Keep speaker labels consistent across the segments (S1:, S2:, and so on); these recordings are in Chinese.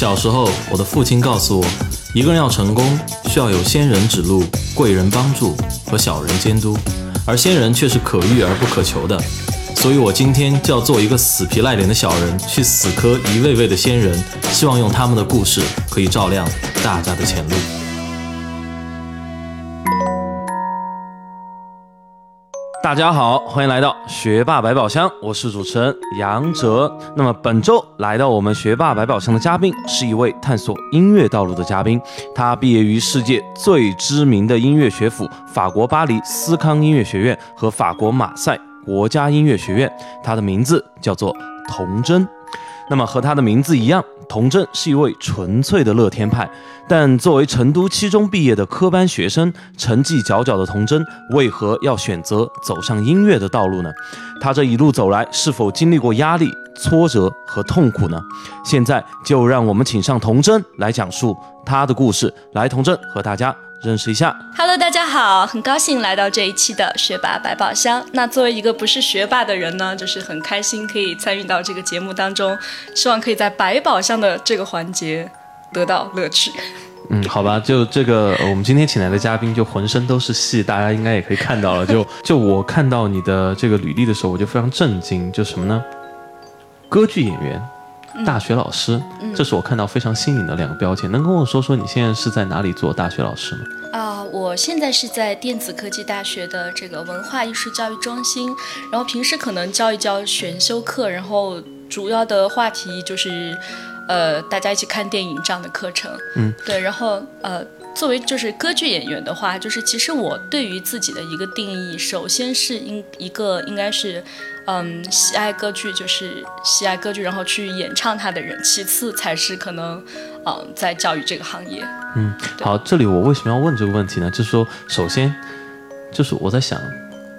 S1: 小时候，我的父亲告诉我，一个人要成功，需要有仙人指路、贵人帮助和小人监督，而仙人却是可遇而不可求的。所以，我今天就要做一个死皮赖脸的小人，去死磕一位位的仙人，希望用他们的故事可以照亮大家的前路。大家好，欢迎来到学霸百宝箱，我是主持人杨哲。那么本周来到我们学霸百宝箱的嘉宾是一位探索音乐道路的嘉宾，他毕业于世界最知名的音乐学府——法国巴黎斯康音乐学院和法国马赛国家音乐学院。他的名字叫做童真。那么和他的名字一样，童真是一位纯粹的乐天派。但作为成都七中毕业的科班学生，成绩佼佼的童真，为何要选择走上音乐的道路呢？他这一路走来，是否经历过压力、挫折和痛苦呢？现在就让我们请上童真来讲述他的故事。来，童真和大家。认识一下
S2: ，Hello，大家好，很高兴来到这一期的学霸百宝箱。那作为一个不是学霸的人呢，就是很开心可以参与到这个节目当中，希望可以在百宝箱的这个环节得到乐趣。
S1: 嗯，好吧，就这个我们今天请来的嘉宾就浑身都是戏，大家应该也可以看到了。就 就我看到你的这个履历的时候，我就非常震惊，就什么呢？歌剧演员。大学老师，嗯这是我看到非常新颖的两个标签。能跟我说说你现在是在哪里做大学老师吗？
S2: 啊，我现在是在电子科技大学的这个文化艺术教育中心，然后平时可能教一教选修课，然后主要的话题就是，呃，大家一起看电影这样的课程。嗯，对，然后呃。作为就是歌剧演员的话，就是其实我对于自己的一个定义，首先是应一个应该是，嗯，喜爱歌剧，就是喜爱歌剧，然后去演唱它的人，其次才是可能，嗯，在教育这个行业。
S1: 嗯，好，这里我为什么要问这个问题呢？就是说，首先，就是我在想，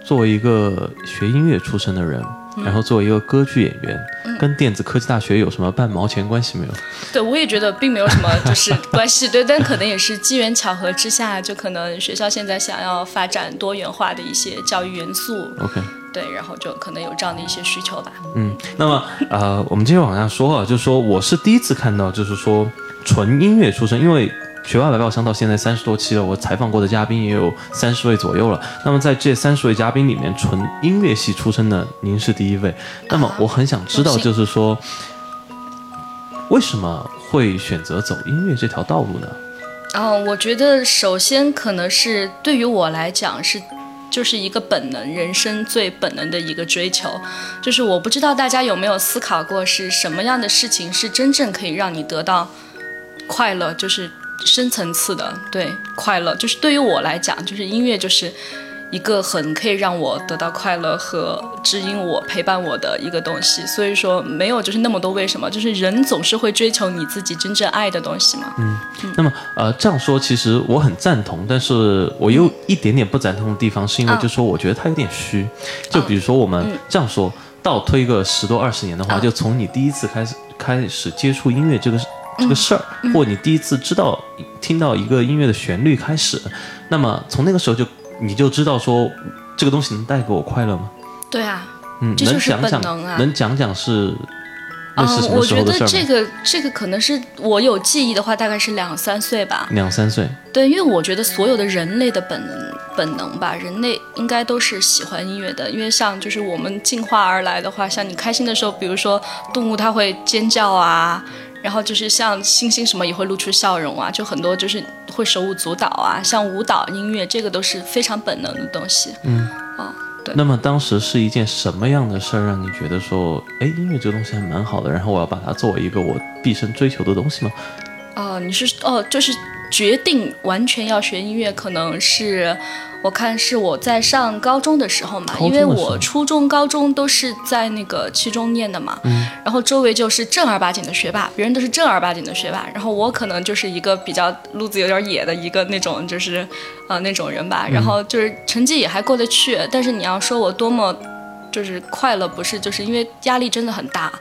S1: 作为一个学音乐出身的人。然后作为一个歌剧演员，跟电子科技大学有什么半毛钱关系没有？
S2: 对，我也觉得并没有什么就是关系，对，但可能也是机缘巧合之下，就可能学校现在想要发展多元化的一些教育元素
S1: ，OK，
S2: 对，然后就可能有这样的一些需求吧。
S1: 嗯，那么呃，我们继续往下说啊，就是说我是第一次看到，就是说纯音乐出身，因为。学霸百宝箱到现在三十多期了，我采访过的嘉宾也有三十位左右了。那么在这三十位嘉宾里面，纯音乐系出身的您是第一位。那么我很想知道，就是说，为什么会选择走音乐这条道路呢？
S2: 哦，我觉得首先可能是对于我来讲是，就是一个本能，人生最本能的一个追求。就是我不知道大家有没有思考过，是什么样的事情是真正可以让你得到快乐，就是。深层次的对快乐，就是对于我来讲，就是音乐就是一个很可以让我得到快乐和指引我、陪伴我的一个东西。所以说，没有就是那么多为什么，就是人总是会追求你自己真正爱的东西嘛。
S1: 嗯，那么呃这样说，其实我很赞同，但是我又一点点不赞同的地方，是因为就说我觉得它有点虚。就比如说我们这样说，倒推个十多二十年的话，就从你第一次开始开始接触音乐这个。这个事儿，或你第一次知道听到一个音乐的旋律开始，那么从那个时候就你就知道说这个东西能带给我快乐吗？
S2: 对啊，
S1: 嗯，
S2: 这
S1: 就是本能啊。能讲讲是那是什么时候的事
S2: 儿？我觉得这个这个可能是我有记忆的话，大概是两三岁吧。
S1: 两三岁。
S2: 对，因为我觉得所有的人类的本能本能吧，人类应该都是喜欢音乐的，因为像就是我们进化而来的话，像你开心的时候，比如说动物它会尖叫啊。然后就是像星星什么也会露出笑容啊，就很多就是会手舞足蹈啊，像舞蹈、音乐，这个都是非常本能的东西。
S1: 嗯，
S2: 哦，对。
S1: 那么当时是一件什么样的事儿让你觉得说，哎，音乐这个东西还蛮好的，然后我要把它作为一个我毕生追求的东西吗？
S2: 哦，你是哦，就是决定完全要学音乐，可能是。我看是我在上高中的时候嘛，因为我初中、高中都是在那个七中念的嘛，然后周围就是正儿八经的学霸，别人都是正儿八经的学霸，然后我可能就是一个比较路子有点野的一个那种，就是呃那种人吧，然后就是成绩也还过得去，但是你要说我多么就是快乐，不是，就是因为压力真的很大。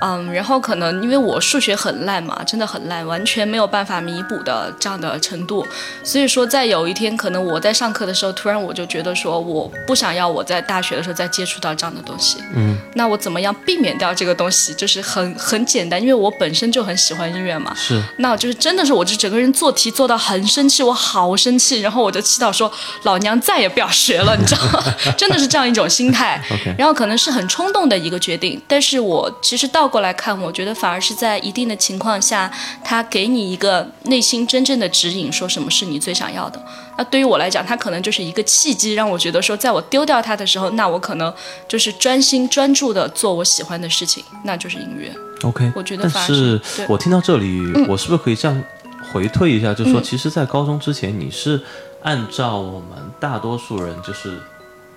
S2: 嗯，然后可能因为我数学很烂嘛，真的很烂，完全没有办法弥补的这样的程度，所以说在有一天可能我在上课的时候，突然我就觉得说我不想要我在大学的时候再接触到这样的东西，
S1: 嗯，
S2: 那我怎么样避免掉这个东西？就是很很简单，因为我本身就很喜欢音乐嘛，
S1: 是，
S2: 那我就是真的是我就整个人做题做到很生气，我好生气，然后我就气到说老娘再也不要学了，你知道吗？真的是这样一种心态。然后可能是很冲动的一个决定，但是我其实倒过来看，我觉得反而是在一定的情况下，他给你一个内心真正的指引，说什么是你最想要的。那对于我来讲，他可能就是一个契机，让我觉得说，在我丢掉它的时候，那我可能就是专心专注的做我喜欢的事情，那就是音乐。
S1: OK，
S2: 我觉得
S1: 但
S2: 反而
S1: 是
S2: 是
S1: 我听到这里，我是不是可以这样回退一下，就是说，
S2: 嗯
S1: 其实，在高中之前，你是按照我们大多数人就是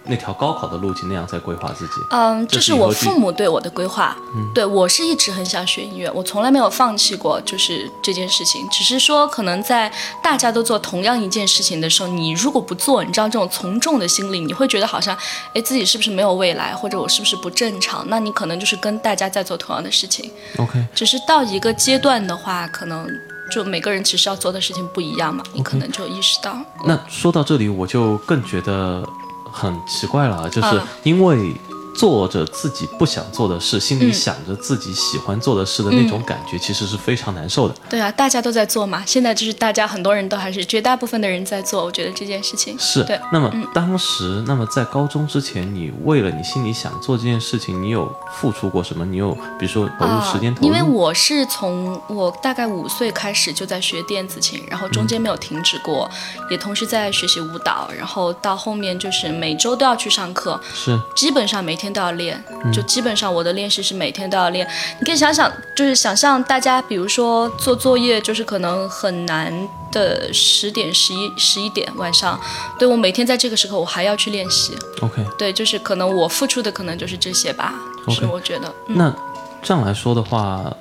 S1: 那条高考的路径那样在规划自己。
S2: 嗯，
S1: 这
S2: 这是我父母对我的规划。对我是一直很想学音乐，我从来没有放弃过，就是这件事情。只是说，可能在大家都做同样一件事情的时候，你如果不做，你知道这种从众的心理，你会觉得好像，哎，自己是不是没有未来，或者我是不是不正常？那你可能就是跟大家在做同样的事情。
S1: OK，
S2: 只是到一个阶段的话，可能就每个人其实要做的事情不一样嘛，你可能就意识到。
S1: 那说到这里，我就更觉得很奇怪了啊，就是
S2: 嗯。
S1: 因为做着自己不想做的事，心里
S2: 嗯
S1: 想着自己喜欢做的事的那种感觉，其实是非常难受的。
S2: 对啊，大家都在做嘛。现在就是大家很多人都还是绝大部分的人在做，我觉得这件事情
S1: 是
S2: 对。
S1: 那么当时，那么在高中之前，你为了你心里想做这件事情，你有付出过什么？你有比如说投入时间投入？
S2: 啊因为我是从我大概五岁开始就在学电子琴，然后中间没有停止过，也同时在学习舞蹈，然后到后面就是每周都要去上课，
S1: 是
S2: 基本上每天都要练，就基本上我的练习是每天都要练。你可以想想，就是想象大家，比如说做作业，就是可能很难的十点、十一、十一点晚上，对我每天在这个时候我还要去练习
S1: ，OK。
S2: 对，就是可能我付出的可能就是这些吧，是
S1: OK
S2: 我觉得，嗯
S1: 那这样来说的话，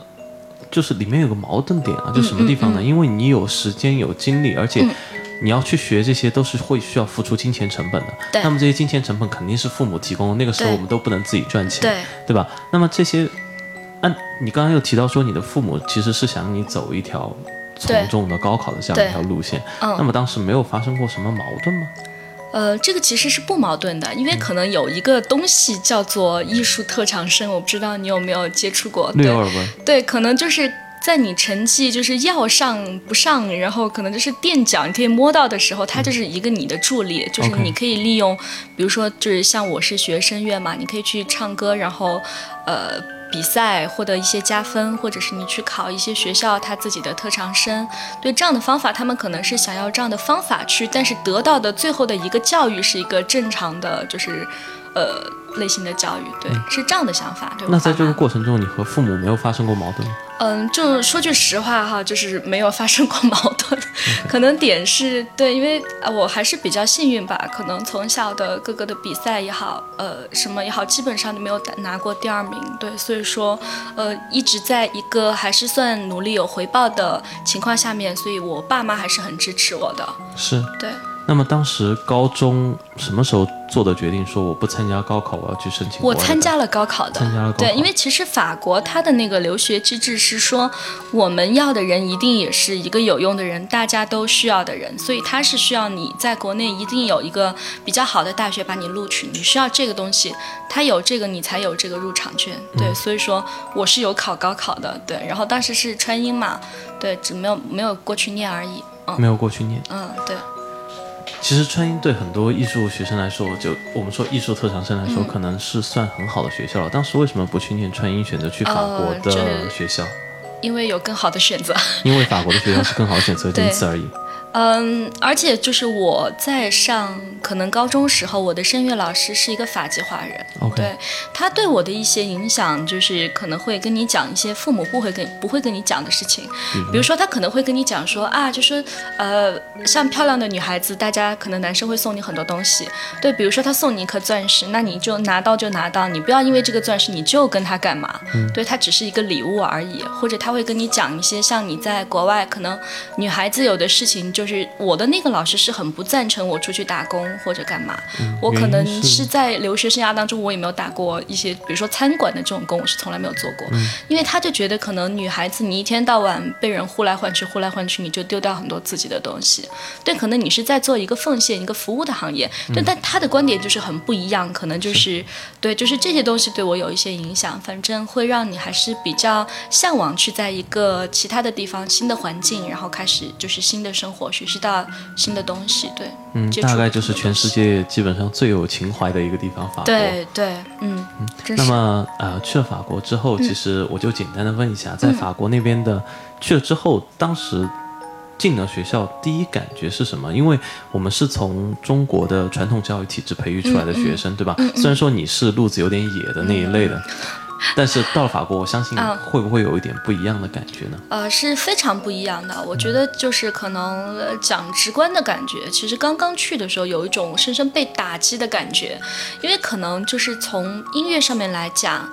S1: 就是里面有个矛盾点啊，就什么地
S2: 嗯
S1: 方呢？因为你有时间有精力，而且你要去学这些，都是会需要付出金钱成本的。
S2: 对
S1: 那么这些金钱成本肯定是父母提供的，那个时候我们都不能自己赚钱，
S2: 对。
S1: 对吧？那么这些，按你刚刚又提到说，你的父母其实是想你走一条。从
S2: 对
S1: 众的高考的这样一条路线，
S2: 嗯
S1: 那么当时没有发生过什么矛盾吗？
S2: 呃，这个其实是不矛盾的，因为可能有一个东西叫做艺术特长生，我不知道你有没有接触过。对
S1: 略有耳闻。
S2: 对，可能就是在你成绩就是要上不上，然后可能就是垫脚你可以摸到的时候，它就是一个你的助力，就是你可以利用，比如说就是像我是学声乐嘛，你可以去唱歌，然后呃。比赛获得一些加分，或者是你去考一些学校他自己的特长生，对这样的方法，他们可能是想要这样的方法去，但是得到的最后的一个教育是一个正常的，就是呃类型的教育，对，是这样的想法。对我
S1: 那在这个过程中，你和父母没有发生过矛盾？
S2: 嗯，就说句实话哈，就是没有发生过矛盾，可能点是对，因为呃我还是比较幸运吧，可能从小的各个的比赛也好，呃什么也好，基本上都没有打拿过第二名，对，所以说呃一直在一个还是算努力有回报的情况下面，所以我爸妈还是很支持我的，
S1: 是。
S2: 对。
S1: 那么当时高中什么时候做的决定，说我不参加高考，我要去申请国
S2: 我参加了高考的，
S1: 参加了高考。
S2: 对，因为其实法国它的那个留学机制是说，我们要的人一定也是一个有用的人，大家都需要的人，所以它是需要你在国内一定有一个比较好的大学把你录取，你需要这个东西，它有这个你才有这个入场券，
S1: 嗯。
S2: 对，所以说我是有考高考的，对，然后当时是川音嘛，对，只没有没有过去念而已，嗯。
S1: 没有过去念。
S2: 嗯，对，
S1: 其实川音对很多艺术学生来说，就我们说艺术特长生来说，可能是算很好的学校了。当时为什么不去念川音，选择去法国
S2: 呃
S1: 的学校？
S2: 因为有更好的选择。
S1: 因为法国的学校是更好的选择，仅此而已。
S2: 嗯，而且就是我在上可能高中时候，我的声乐老师是一个法籍华人。
S1: OK
S2: 对他对我的一些影响，就是可能会跟你讲一些父母不会跟不会跟你讲的事情，比如说他可能会跟你讲说啊，就说呃，像漂亮的女孩子，大家可能男生会送你很多东西，对，比如说他送你一颗钻石，那你就拿到就拿到，你不要因为这个钻石你就跟他干嘛，对，他只是一个礼物而已，或者他会跟你讲一些像你在国外可能女孩子有的事情就就是我的那个老师是很不赞成我出去打工或者干嘛。我可能是在留学生涯当中，我也没有打过一些，比如说餐馆的这种工，我是从来没有做过。因为他就觉得可能女孩子你一天到晚被人呼来唤去，呼来唤去，你就丢掉很多自己的东西。对，可能你是在做一个奉献、一个服务的行业。对，但他的观点就是很不一样，可能就是对，就是这些东西对我有一些影响。反正会让你还是比较向往去在一个其他的地方、新的环境，然后开始就是新的生活，学习到新的东西。对，
S1: 嗯，大概就是全世界基本上最有情怀的一个地方，法国。
S2: 对对，嗯嗯。
S1: 那么呃，去了法国之后，其实我就简单的问一下，在法国那边的去了之后，当时进了学校，第一感觉是什么？因为我们是从中国的传统教育体制培育出来的学生，对吧？虽然说你是路子有点野的那一类的。但是到了法国，我相信会不会有一点不一样的感觉呢？
S2: 呃，是非常不一样的。我觉得就是可能讲直观的感觉，其实刚刚去的时候有一种深深被打击的感觉，因为可能就是从音乐上面来讲，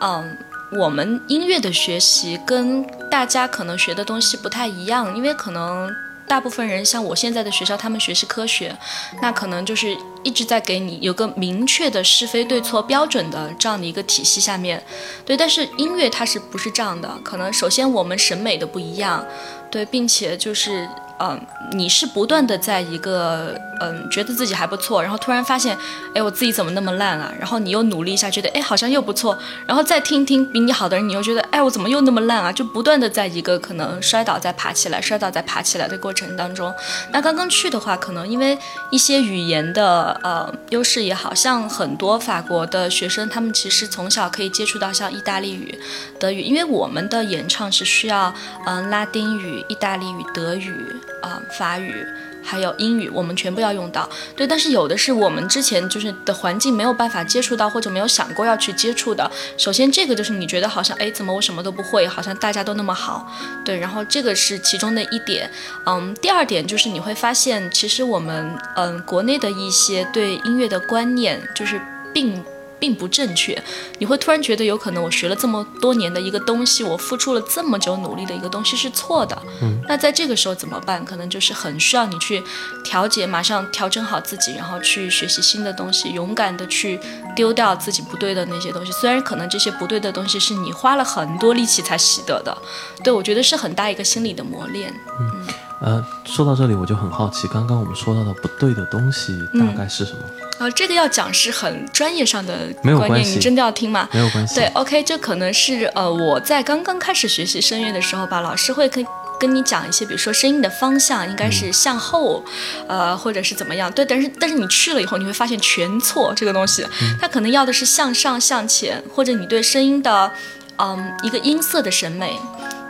S2: 嗯，我们音乐的学习跟大家可能学的东西不太一样，因为可能。大部分人像我现在的学校，他们学习科学，那可能就是一直在给你有个明确的是非对错标准的这样的一个体系下面，对。但是音乐它是不是这样的？可能首先我们审美的不一样，对，并且就是。嗯，你是不断的在一个嗯，觉得自己还不错，然后突然发现，哎，我自己怎么那么烂啊？然后你又努力一下，觉得哎，好像又不错，然后再听听比你好的人，你又觉得，哎，我怎么又那么烂啊？就不断的在一个可能摔倒再爬起来，摔倒再爬起来的过程当中。那刚刚去的话，可能因为一些语言的呃优势也好像很多法国的学生，他们其实从小可以接触到像意大利语、德语，因为我们的演唱是需要嗯拉丁语、意大利语、德语。啊，法语还有英语，我们全部要用到。对，但是有的是我们之前就是的环境没有办法接触到，或者没有想过要去接触的。首先，这个就是你觉得好像，哎，怎么我什么都不会？好像大家都那么好。对，然后这个是其中的一点。嗯，第二点就是你会发现，其实我们嗯国内的一些对音乐的观念，就是并。并不正确，你会突然觉得有可能我学了这么多年的一个东西，我付出了这么久努力的一个东西是错的。嗯，那在这个时候怎么办？可能就是很需要你去调节，马上调整好自己，然后去学习新的东西，勇敢的去丢掉自己不对的那些东西。虽然可能这些不对的东西是你花了很多力气才习得的，对我觉得是很大一个心理的磨练。
S1: 嗯，呃，说到这里我就很好奇，刚刚我们说到的不对的东西大概是什么？
S2: 啊，这个要讲是很专业上的观念，你真的要听吗？
S1: 没有关系。
S2: 对，OK，这可能是呃，我在刚刚开始学习声乐的时候吧，老师会跟跟你讲一些，比如说声音的方向应该是向后，呃，或者是怎么样。对，但是但是你去了以后，你会发现全错，这个东西，它可能要的是向上向前，或者你对声音的，嗯，一个音色的审美，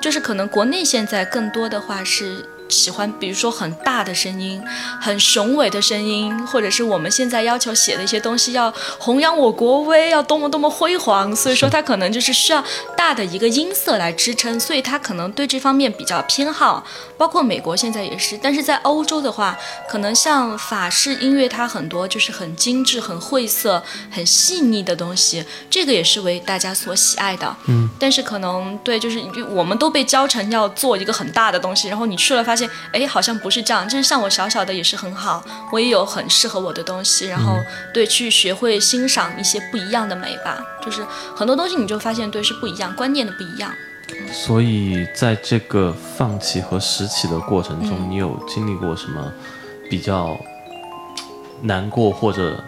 S2: 就是可能国内现在更多的话是。喜欢，比如说很大的声音，很雄伟的声音，或者是我们现在要求写的一些东西，要弘扬我国威，要多么多么辉煌。所以说，他可能就是需要大的一个音色来支撑，所以他可能对这方面比较偏好。包括美国现在也是，但是在欧洲的话，可能像法式音乐，它很多就是很精致、很晦涩、很细腻的东西，这个也是为大家所喜爱的。嗯，但是可能对，就是我们都被教成要做一个很大的东西，然后你去了发现。哎，好像不是这样，就是像我小小的也是很好，我也有很适合我的东西，然后对去学会欣赏一些不一样的美吧，就是很多东西你就发现对是不一样，观念的不一样。
S1: 所以在这个放弃和拾起的过程中，你有经历过什么比较难过或者？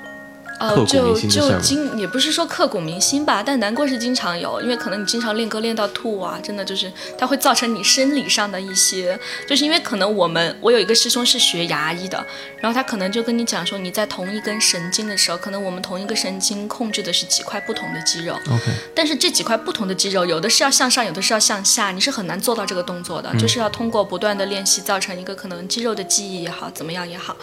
S2: 呃，就就经也不是说刻骨铭心吧，但难过是经常有，因为可能你经常练歌练到吐啊，真的就是它会造成你生理上的一些，就是因为可能我们我有一个师兄是学牙医的，然后他可能就跟你讲说你在同一根神经的时候，可能我们同一个神经控制的是几块不同的肌肉
S1: ，OK，
S2: 但是这几块不同的肌肉有的是要向上，有的是要向下，你是很难做到这个动作的，就是要通过不断的练习造成一个可能肌肉的记忆也好，怎么样也好，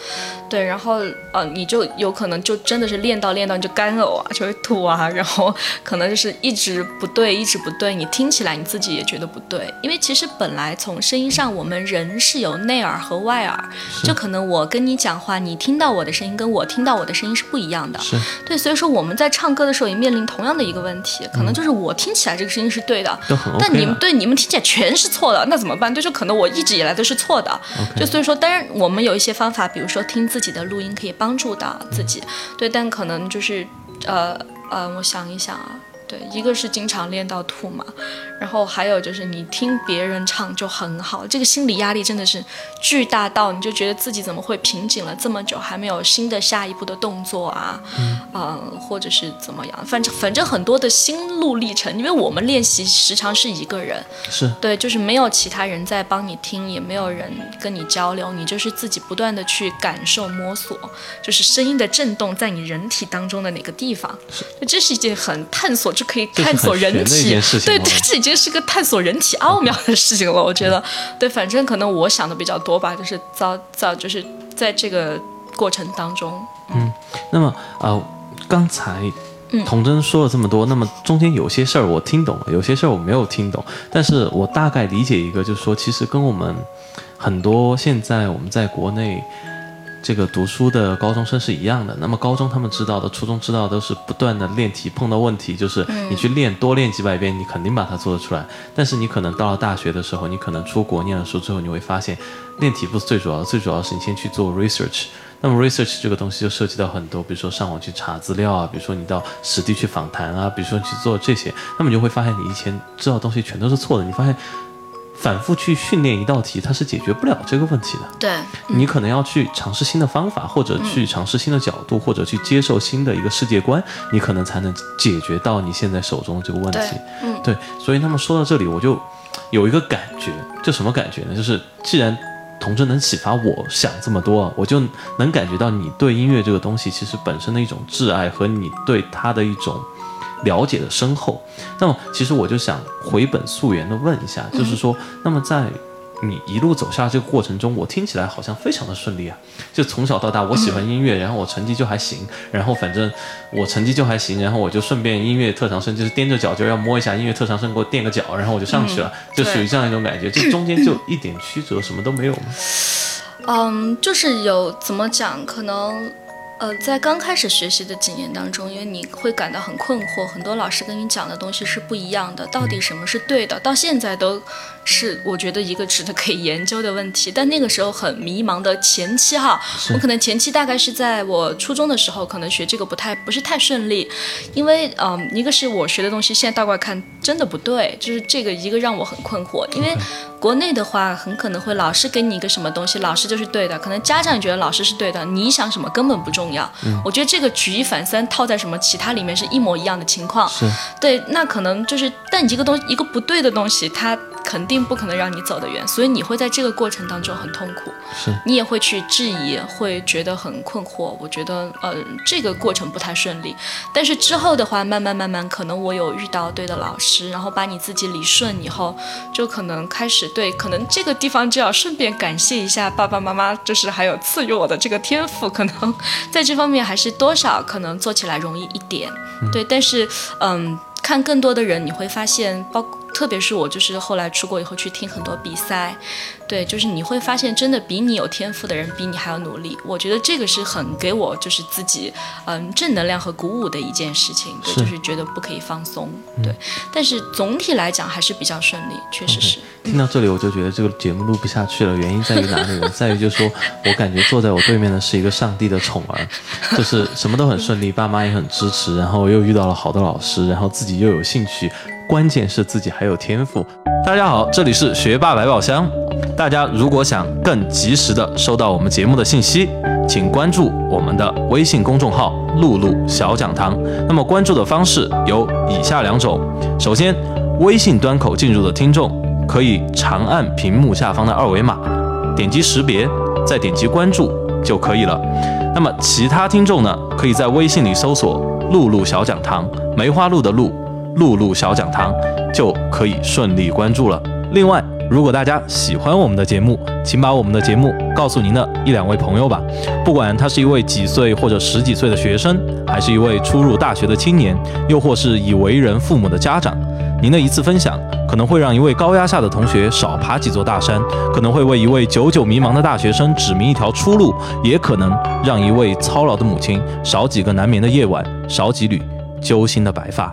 S2: 对，然后呃你就有可能就真的是练。练到练到你就干呕啊，就会吐啊，然后可能就是一直不对，一直不对，你听起来你自己也觉得不对，因为其实本来从声音上，我们人是有内耳和外耳，就可能我跟你讲话，你听到我的声音跟我听到我的声音是不一样的，对，所以说我们在唱歌的时候也面临同样的一个问题，可能就是我听起来这个声音是对的，但你们
S1: 了
S2: 对你们听起来全是错的，那怎么办？对，就可能我一直以来都是错的。就所以说，当然我们有一些方法，比如说听自己的录音可以帮助到自己，对，但可可能就是呃呃，我想一想啊。对，一个是经常练到吐嘛，然后还有就是你听别人唱就很好，这个心理压力真的是巨大到你就觉得自己怎么会瓶颈了这么久还没有新的下一步的动作啊，嗯、或者是怎么样，反正反正很多的心路历程，因为我们练习时常是一个人，
S1: 是
S2: 对，就是没有其他人在帮你听，也没有人跟你交流，你就是自己不断的去感受、摸索，就是声音的震动在你人体当中的哪个地方。就这是一件很探索，就可以探索人体对对，这已经是个探索人体奥妙的事情了。我觉得，对，反正可能我想的比较多吧，就是早早就是在这个过程当中，嗯
S1: 那么呃，刚才
S2: 嗯
S1: 童真说了这么多，那么中间有些事儿我听懂了，有些事儿我没有听懂，但是我大概理解一个，就是说，其实跟我们很多现在我们在国内。这个读书的高中生是一样的，那么高中他们知道的，初中知道的都是不断的练题，碰到问题就是你去练，多练几百遍，你肯定把它做得出来。但是你可能到了大学的时候，你可能出国念了书之后，你会发现，练题不是最主要的，最主要的是你先去做 research。那么 research 这个东西就涉及到很多，比如说上网去查资料啊，比如说你到实地去访谈啊，比如说你去做这些，那么你就会发现你以前知道的东西全都是错的。你发现反复去训练一道题，它是解决不了这个问题的。
S2: 对，
S1: 你可能要去尝试新的方法，或者去尝试新的角度，或者去接受新的一个世界观，你可能才能解决到你现在手中的这个问题。
S2: 对嗯
S1: 对，所以那么说到这里，我就有一个感觉，就什么感觉呢？就是既然童真能启发我想这么多啊，我就能感觉到你对音乐这个东西其实本身的一种挚爱和你对它的一种了解的深厚。那么其实我就想回本溯源的问一下，就是说，那么在你一路走下这个过程中，我听起来好像非常的顺利啊！就从小到大，我喜欢音乐，然后我成绩就还行，然后反正我成绩就还行，然后我就顺便音乐特长生，就是踮着脚就要摸一下音乐特长生，给我垫个脚，然后我就上去了，就属于这样一种感觉。这中间就一点曲折什么都没有吗？
S2: 嗯，就是有怎么讲，可能。呃，在刚开始学习的几年当中，因为你会感到很困惑，很多老师跟你讲的东西是不一样的，到底什么是对的，到现在都是我觉得一个值得可以研究的问题。但那个时候很迷茫的前期哈，我可能前期大概是在我初中的时候，可能学这个不太不是太顺利，因为嗯，一个是我学的东西现在倒过来看真的不对，就是这个一个让我很困惑，因为国内的话很可能会老师给你一个什么东西，老师就是对的，可能家长也觉得老师是对的，你想什么根本不重要。嗯我觉得这个举一反三套在什么其他里面是一模一样的情况。
S1: 是
S2: 对，那可能就是，但一个东一个不对的东西，它肯定不可能让你走得远，所以你会在这个过程当中很痛苦，
S1: 是，
S2: 你也会去质疑，会觉得很困惑。我觉得，呃，这个过程不太顺利。但是之后的话，慢慢慢慢，可能我有遇到对的老师，然后把你自己理顺以后，就可能开始对，可能这个地方就要顺便感谢一下爸爸妈妈，就是还有赐予我的这个天赋，可能 在这方面还是多少可能做起来容易一点。对，但是嗯，看更多的人，你会发现，包特别是我，就是后来出国以后去听很多比赛，对，就是你会发现，真的比你有天赋的人比你还要努力。我觉得这个是很给我就是自己嗯正能量和鼓舞的一件事情，对，
S1: 是
S2: 就是觉得不可以放松，对。但是总体来讲还是比较顺利，确实是。
S1: 听到这里，我就觉得这个节目录不下去了。原因在于哪里呢？在于就是说我感觉坐在我对面的是一个上帝的宠儿，就是什么都很顺利，爸妈也很支持，然后又遇到了好的老师，然后自己又有兴趣，关键是自己还有天赋。大家好，这里是学霸百宝箱。大家如果想更及时的收到我们节目的信息，请关注我们的微信公众号“露露小讲堂”。那么关注的方式有以下两种：首先，微信端口进入的听众可以长按屏幕下方的二维码，点击识别，再点击关注就可以了。那么其他听众呢，可以在微信里搜索“露露小讲堂”，梅花鹿的鹿，露露小讲堂，就可以顺利关注了。另外，如果大家喜欢我们的节目，请把我们的节目告诉您的一两位朋友吧。不管他是一位几岁或者十几岁的学生，还是一位初入大学的青年，又或是已为人父母的家长，您的一次分享可能会让一位高压下的同学少爬几座大山，可能会为一位久久迷茫的大学生指明一条出路，也可能让一位操劳的母亲少几个难眠的夜晚，少几缕揪心的白发。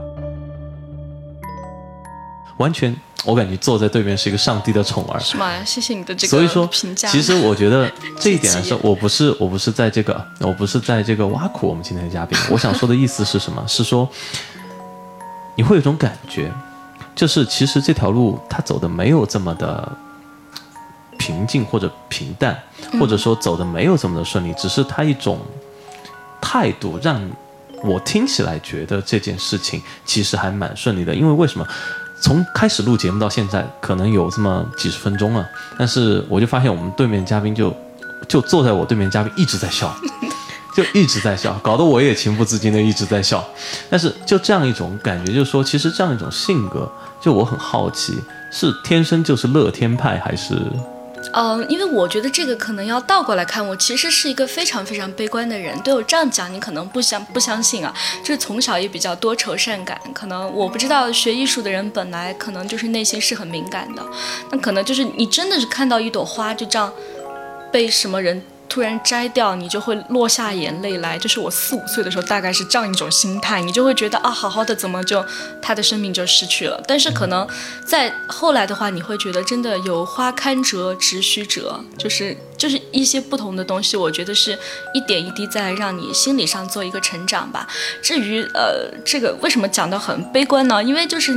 S1: 完全，我感觉坐在对面是一个上帝的宠儿。
S2: 是吗？谢谢你的这个
S1: 所以说
S2: 评价。
S1: 其实我觉得这一点 来说我不是我不是在这个我不是在这个挖苦我们今天的嘉宾。我想说的意思是什么？是说你会有一种感觉，就是其实这条路他走的没有这么的平静或者平淡，或者说走的没有这么的顺利，只是他一种态度让我听起来觉得这件事情其实还蛮顺利的。因为为什么？从开始录节目到现在，可能有这么几十分钟了，但是我就发现我们对面嘉宾就就坐在我对面，嘉宾一直在笑，就一直在笑，搞得我也情不自禁的一直在笑。但是就这样一种感觉，就是说，其实这样一种性格，就我很好奇，是天生就是乐天派，还是
S2: 嗯，因为我觉得这个可能要倒过来看，我其实是一个非常非常悲观的人。对我这样讲，你可能不相不相信啊。就是从小也比较多愁善感，可能我不知道学艺术的人本来可能就是内心是很敏感的，那可能就是你真的是看到一朵花就这样被什么人。突然摘掉，你就会落下眼泪来。就是我四五岁的时候，大概是这样一种心态，你就会觉得啊，好好的怎么就他的生命就失去了？但是可能在后来的话，你会觉得真的有花堪折直须折，就是就是一些不同的东西，我觉得是一点一滴在让你心理上做一个成长吧。至于呃，这个为什么讲的很悲观呢？因为就是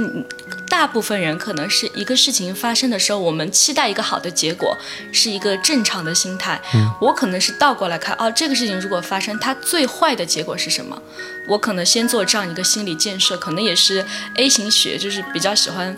S2: 大部分人可能是一个事情发生的时候，我们期待一个好的结果，是一个正常的心态。嗯我可能是倒过来看，哦，这个事情如果发生，它最坏的结果是什么？我可能先做这样一个心理建设，可能也是 A 型血就是比较喜欢。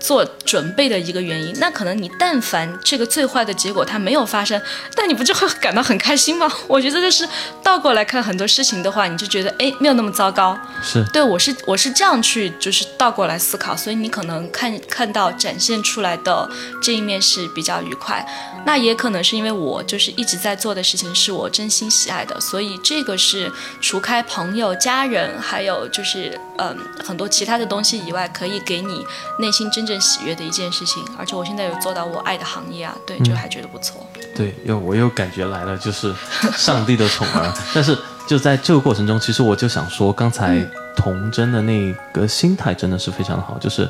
S2: 做准备的一个原因，那可能你但凡这个最坏的结果它没有发生，但你不就会感到很开心吗？我觉得就是倒过来看很多事情的话，你就觉得哎没有那么糟糕。
S1: 是
S2: 对我是我是这样去就是倒过来思考，所以你可能看看到展现出来的这一面是比较愉快，那也可能是因为我就是一直在做的事情是我真心喜爱的，所以这个是除开朋友、家人，还有就是嗯很多其他的东西以外，可以给你内心真正喜悦的一件事情。而且我现在有做到我爱的行业啊，对，就还觉得不错。
S1: 对，又我又感觉来了，就是上帝的宠儿。但是就在这个过程中，其实我就想说，刚才童真的那个心态真的是非常的好，就是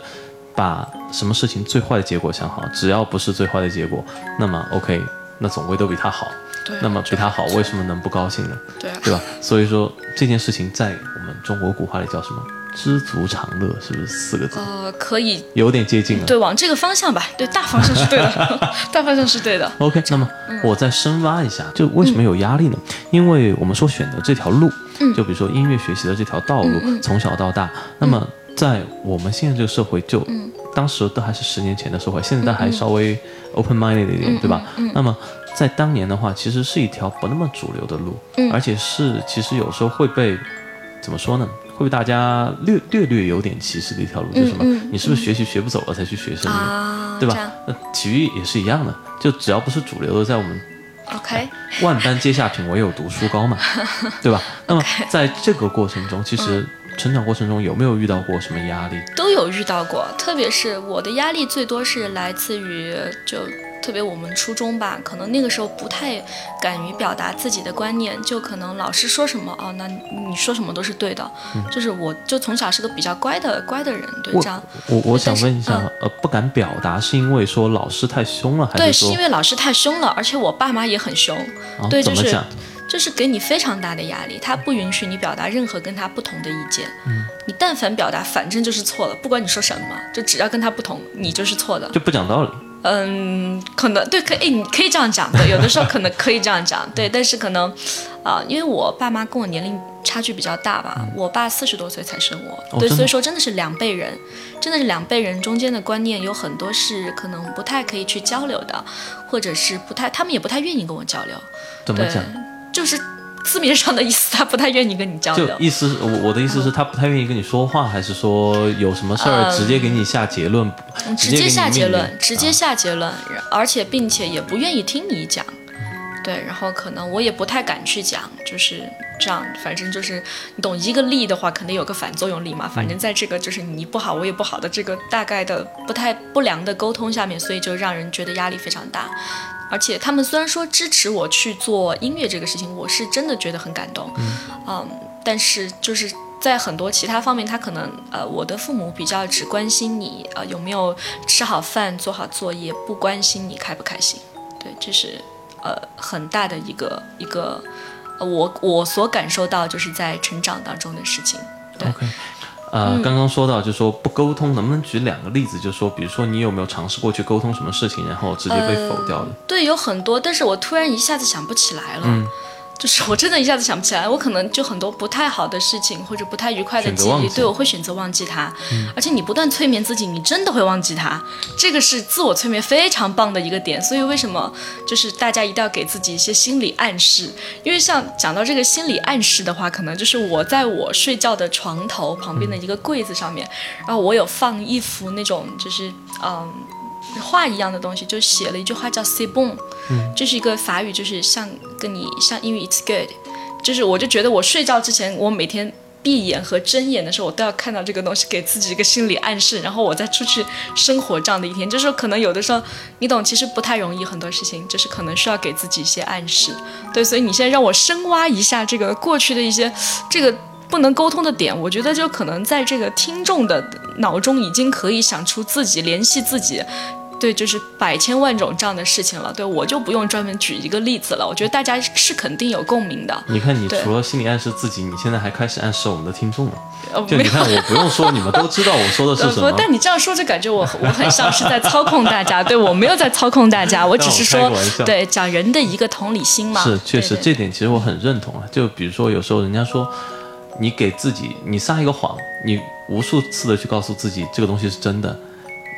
S1: 把什么事情最坏的结果想好，只要不是最坏的结果，那么 OK，那总归都比他好。
S2: 对啊，
S1: 那么比他好，为什么能不高兴呢？
S2: 对啊，
S1: 对吧？所以说这件事情在我们中国古话里叫什么？知足常乐，是不是四个字？
S2: 呃，可以
S1: 有点接近了。
S2: 对，往这个方向吧，对，大方向是对的，大方向是对的。
S1: OK，那么我再深挖一下，就为什么有压力呢？因为我们说选择这条路，就比如说音乐学习的这条道路，从小到大，那么在我们现在这个社会，就当时都还是十年前的社会，现在还稍微 open minded 一点，对吧？那么在当年的话，其实是一条不那么主流的路，而且是其实有时候会被怎么说呢？会被大家略略略有点歧视的一条路，就是什么？你是不是学习学不走了才去学声乐？
S2: 啊，
S1: 对吧？那体育也是一样的，就只要不是主流的，在我们
S2: OK，
S1: 万般皆下品，唯有读书高嘛，对吧？那么在这个过程中，其实成长过程中有没有遇到过什么压力？
S2: 都有遇到过，特别是我的压力最多是来自于就。特别我们初中吧，可能那个时候不太敢于表达自己的观念，就可能老师说什么哦，那你说什么都是对的。就是我就从小是个比较乖的乖的人，对
S1: 我
S2: 这样。
S1: 我我想问一下呃，不敢表达是因为说老师太凶了，还，是对
S2: 是因为老师太凶了，而且我爸妈也很凶，
S1: 啊
S2: 对就是
S1: 怎么讲？
S2: 就是给你非常大的压力，他不允许你表达任何跟他不同的意见。嗯，你但凡表达，反正就是错了，不管你说什么，就只要跟他不同，你就是错的。
S1: 就不讲道理。
S2: 嗯，可能对，可以，你可以这样讲的，有的时候可能可以这样讲，对，但是可能，啊、因为我爸妈跟我年龄差距比较大吧，我爸四十多岁才生我，对，所以说真的是两辈人，真的是两辈人中间的观念有很多是可能不太可以去交流的，或者是不太，他们也不太愿意跟我交流，对
S1: 怎么讲？，
S2: 就是字面上的意思，他不太愿意跟你交流。
S1: 就意思，我我的意思是，他不太愿意跟你说话，还是说有什么事儿直接给你下结论？
S2: 嗯直接下结论，直接
S1: 下。
S2: 下结论，而且并且也不愿意听你讲。对，然后可能我也不太敢去讲，就是这样。反正就是你懂一个力的话，肯定有个反作用力嘛。反正在这个就是你不好我也不好的这个大概的不太不良的沟通下面，所以就让人觉得压力非常大。而且他们虽然说支持我去做音乐这个事情，我是真的觉得很感动。嗯，但是就是在很多其他方面，他可能呃，我的父母比较只关心你呃有没有吃好饭、做好作业，不关心你开不开心。对，这是。呃，很大的一个一个，呃，我我所感受到就是在成长当中的事情。
S1: OK，呃，刚刚说到就说不沟通，能不能举两个例子？就说比如说你有没有尝试过去沟通什么事情，然后直接被否掉的？
S2: 对，有很多，但是我突然一下子想不起来了。嗯。就是我真的一下子想不起来，我可能就很多不太好的事情或者不太愉快的记忆，对我会选择忘记它。而且你不断催眠自己，你真的会忘记它。这个是自我催眠非常棒的一个点。所以为什么就是大家一定要给自己一些心理暗示？因为像讲到这个心理暗示的话，可能就是我在我睡觉的床头旁边的一个柜子上面，然后我有放一幅那种就是嗯。画一样的东西，就写了一句话叫 “c'est bon”，这是一个法语，就是像跟你像英语 “it's good”，就是我就觉得我睡觉之前，我每天闭眼和睁眼的时候，我都要看到这个东西，给自己一个心理暗示，然后我再出去生活这样的一天。就是可能有的时候，你懂，其实不太容易，很多事情就是可能需要给自己一些暗示。对，所以你现在让我深挖一下这个过去的一些这个不能沟通的点，我觉得就可能在这个听众的脑中已经可以想出自己联系自己。对，就是百千万种这样的事情了。对我就不用专门举一个例子了。我觉得大家是肯定有共鸣的。
S1: 你看，你除了心理暗示自己，你现在还开始暗示我们的听众了。就你看，我 不用说，你们都知道我说的是什么。
S2: 但你这样说，就感觉我 我很像是在操控大家。对我没有在操控大家，我只是说，对讲人的一个同理心嘛。
S1: 是，确实这点其实我很认同啊。就比如说，有时候人家说，你给自己你撒一个谎，你无数次的去告诉自己这个东西是真的。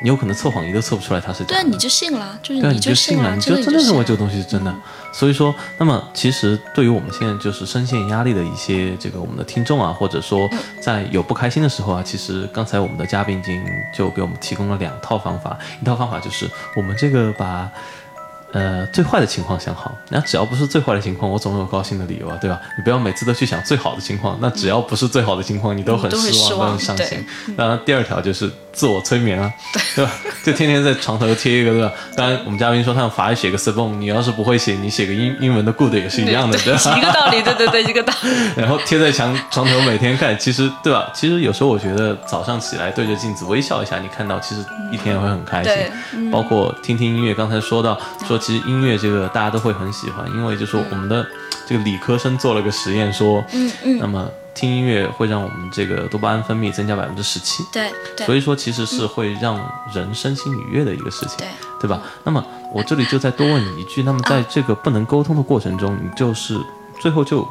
S1: 你有可能测谎仪都测不出来它是
S2: 对，你就信了，就是
S1: 你
S2: 就
S1: 信了，你就真的认为这个东西是真的。所以说，那么其实对于我们现在就是深陷压力的一些这个我们的听众啊，或者说在有不开心的时候啊，其实刚才我们的嘉宾已经就给我们提供了两套方法，一套方法就是我们这个把。呃，最坏的情况想好，那只要不是最坏的情况，我总有高兴的理由啊，对吧？你不要每次都去想最好的情况，那只要不是最好的情况，你都很失望，都很伤心。当然，第二条就是自我催眠啊，对吧？就天天在床头贴一个，对吧？当然，我们嘉宾说他用法语写个 “sebon”，你要是不会写，你写个英英文的 “good” 也是一样的，对吧？
S2: 一个道理，对对对，一个道理。
S1: 然后贴在墙床头，每天看，其实对吧？其实有时候我觉得早上起来对着镜子微笑一下，你看到其实一天也会很开心。包括听听音乐，刚才说到说。其实音乐这个大家都会很喜欢，因为就说我们的这个理科生做了个实验，说，嗯嗯，那么听音乐会让我们这个多巴胺分泌增加百分之十七，
S2: 对，
S1: 所以说其实是会让人身心愉悦的一个事情，
S2: 对，
S1: 对吧？那么我这里就再多问你一句，那么在这个不能沟通的过程中，你就是最后就。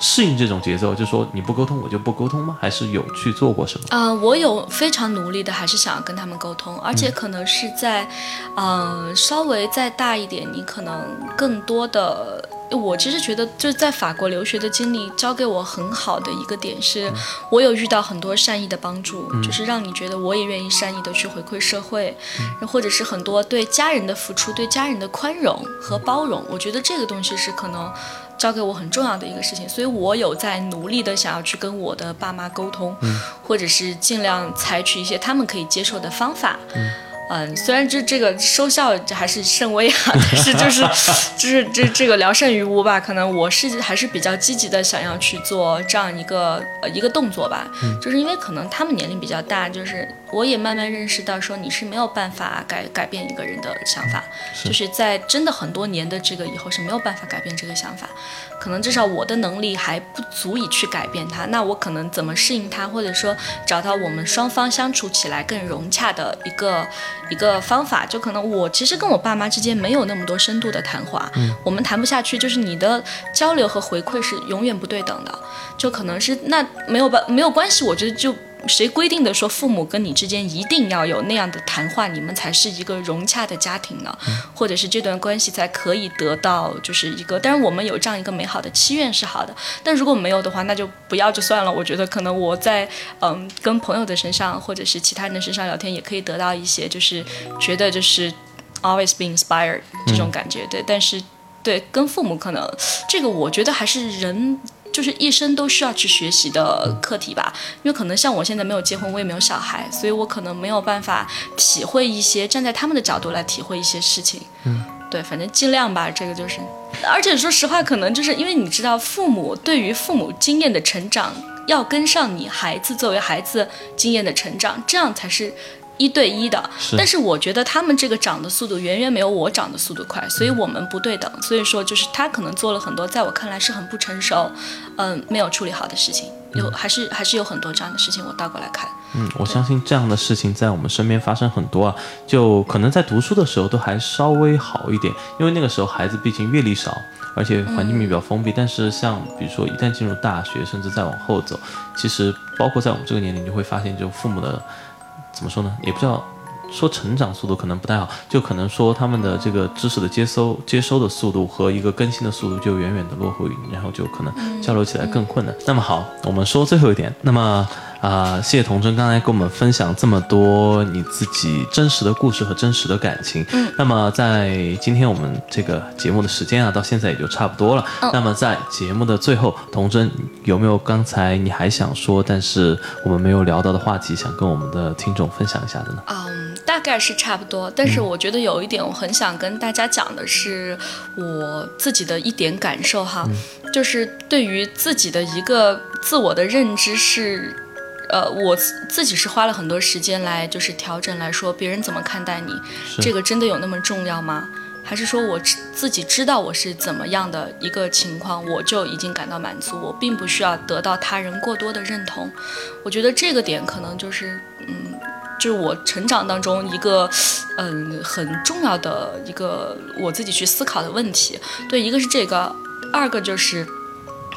S1: 适应这种节奏，就说你不沟通，我就不沟通吗？还是有去做过什么？
S2: 呃，我有非常努力的，还是想要跟他们沟通，而且可能是在，呃，稍微再大一点，你可能更多的，我其实觉得就是在法国留学的经历，教给我很好的一个点是，我有遇到很多善意的帮助，就是让你觉得我也愿意善意的去回馈社会，或者是很多对家人的付出，对家人的宽容和包容，我觉得这个东西是可能。教给我很重要的一个事情，所以我有在努力的想要去跟我的爸妈沟通，或者是尽量采取一些他们可以接受的方法。嗯，虽然这这个收效还是甚微啊，但是就是就是这这个聊胜于无吧。可能我是还是比较积极的，想要去做这样一个呃一个动作吧。就是因为可能他们年龄比较大，就是我也慢慢认识到说你是没有办法改改变一个人的想法，就是在真的很多年的这个以后是没有办法改变这个想法。可能至少我的能力还不足以去改变他，那我可能怎么适应他，或者说找到我们双方相处起来更融洽的一个一个方法，就可能我其实跟我爸妈之间没有那么多深度的谈话，我们谈不下去，就是你的交流和回馈是永远不对等的，就可能是那没有办没有关系，我觉得就谁规定的说父母跟你之间一定要有那样的谈话，你们才是一个融洽的家庭呢？或者是这段关系才可以得到就是一个？当然我们有这样一个美好的期愿是好的，但如果没有的话，那就不要就算了。我觉得可能我在嗯跟朋友的身上或者是其他人的身上聊天，也可以得到一些就是觉得就是 always be inspired 这种感觉。对，但是对跟父母可能这个我觉得还是人。就是一生都需要去学习的课题吧，因为可能像我现在没有结婚，我也没有小孩，所以我可能没有办法体会一些站在他们的角度来体会一些事情。
S1: 嗯，
S2: 对，反正尽量吧，这个就是。而且说实话，可能就是因为你知道，父母对于父母经验的成长，要跟上你孩子作为孩子经验的成长，这样才是。一对一的，但是我觉得他们这个长的速度远远没有我长的速度快，所以我们不对等。所以说，就是他可能做了很多在我看来是很不成熟，嗯，没有处理好的事情，有还是还是有很多这样的事情。我倒过来看，
S1: 嗯，我相信这样的事情在我们身边发生很多啊。就可能在读书的时候都还稍微好一点，因为那个时候孩子毕竟阅历少，而且环境比较封闭。但是像比如说一旦进入大学，甚至再往后走，其实包括在我们这个年龄，就会发现就父母的。怎么说呢？也不知道说成长速度可能不太好，就可能说他们的这个知识的接收接收的速度和一个更新的速度就远远的落后于你，然后就可能交流起来更困难。那么好，我们说最后一点，那么。啊，谢谢童真刚才跟我们分享这么多你自己真实的故事和真实的感情。
S2: 嗯，
S1: 那么在今天我们这个节目的时间啊，到现在也就差不多了。那么在节目的最后，童真有没有刚才你还想说，但是我们没有聊到的话题，想跟我们的听众分享一下的呢？
S2: 嗯，大概是差不多。但是我觉得有一点我很想跟大家讲的是我自己的一点感受哈，就是对于自己的一个自我的认知是。呃，我自己是花了很多时间来就是调整来说，别人怎么看待你，这个真的有那么重要吗？还是说我自己知道我是怎么样的一个情况，我就已经感到满足，我并不需要得到他人过多的认同。我觉得这个点可能就是，嗯，就是我成长当中一个，嗯，很重要的一个我自己去思考的问题。对，一个是这个，二个就是，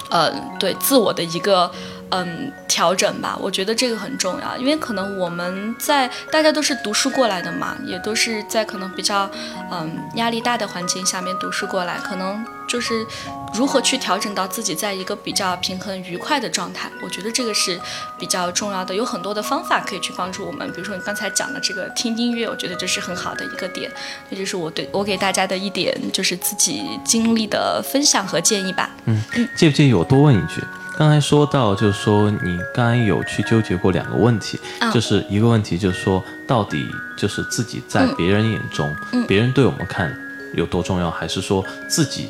S2: 嗯，对自我的一个。嗯，调整吧，我觉得这个很重要，因为可能我们在大家都是读书过来的嘛，也都是在可能比较嗯压力大的环境下面读书过来，可能就是如何去调整到自己在一个比较平衡愉快的状态，我觉得这个是比较重要的，有很多的方法可以去帮助我们，比如说你刚才讲的这个听音乐，我觉得这是很好的一个点，这就是我对我给大家的一点就是自己经历的分享和建议吧。
S1: 嗯，介不介意我多问一句？刚才说到，就是说你刚才有去纠结过两个问题，就是一个问题就是说，到底就是自己在别人眼中，别人对我们看有多重要，还是说自己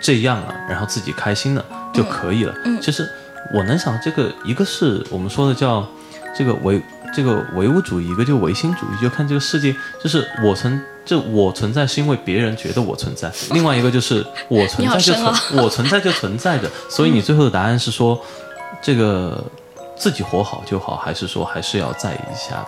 S1: 这样了，然后自己开心了就可以了？其实我能想，这个一个是我们说的叫这个唯这个唯物主义，一个就唯心主义，就看这个世界，就是我存。就我存在是因为别人觉得我存在，另外一个就是我存在就存 我存在就存在着，所以你最后的答案是说，这个自己活好就好，还是说还是要在意一下？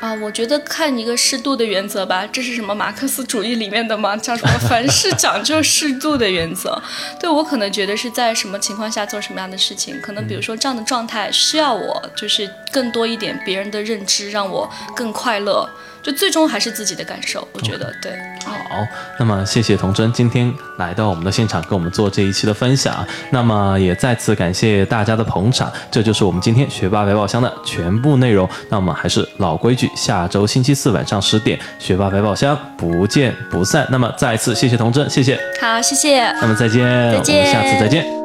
S2: 啊，我觉得看一个适度的原则吧，这是什么马克思主义里面的吗？叫什么凡事讲究适度的原则？对我可能觉得是在什么情况下做什么样的事情，可能比如说这样的状态需要我就是更多一点别人的认知，让我更快乐。就最终还是自己的感受，我觉得对。
S1: 好，那么谢谢童真今天来到我们的现场，跟我们做这一期的分享。那么也再次感谢大家的捧场，这就是我们今天学霸百宝箱的全部内容。那我们还是老规矩，下周星期四晚上十点，学霸百宝箱不见不散。那么再次谢谢童真，谢谢。
S2: 好，谢谢。
S1: 那么再见，
S2: 再见，
S1: 我们下次再见。